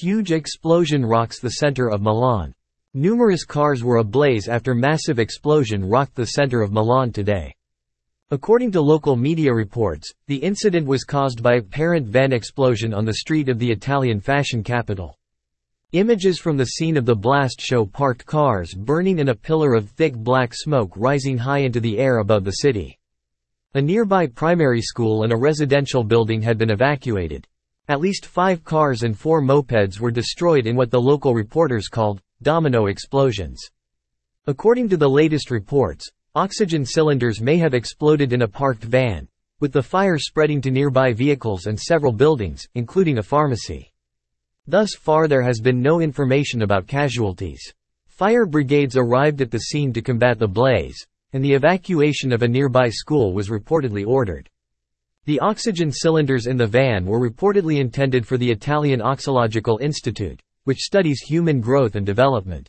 Huge explosion rocks the center of Milan. Numerous cars were ablaze after massive explosion rocked the center of Milan today. According to local media reports, the incident was caused by apparent van explosion on the street of the Italian fashion capital. Images from the scene of the blast show parked cars burning in a pillar of thick black smoke rising high into the air above the city. A nearby primary school and a residential building had been evacuated. At least five cars and four mopeds were destroyed in what the local reporters called domino explosions. According to the latest reports, oxygen cylinders may have exploded in a parked van, with the fire spreading to nearby vehicles and several buildings, including a pharmacy. Thus far there has been no information about casualties. Fire brigades arrived at the scene to combat the blaze, and the evacuation of a nearby school was reportedly ordered. The oxygen cylinders in the van were reportedly intended for the Italian Auxological Institute, which studies human growth and development.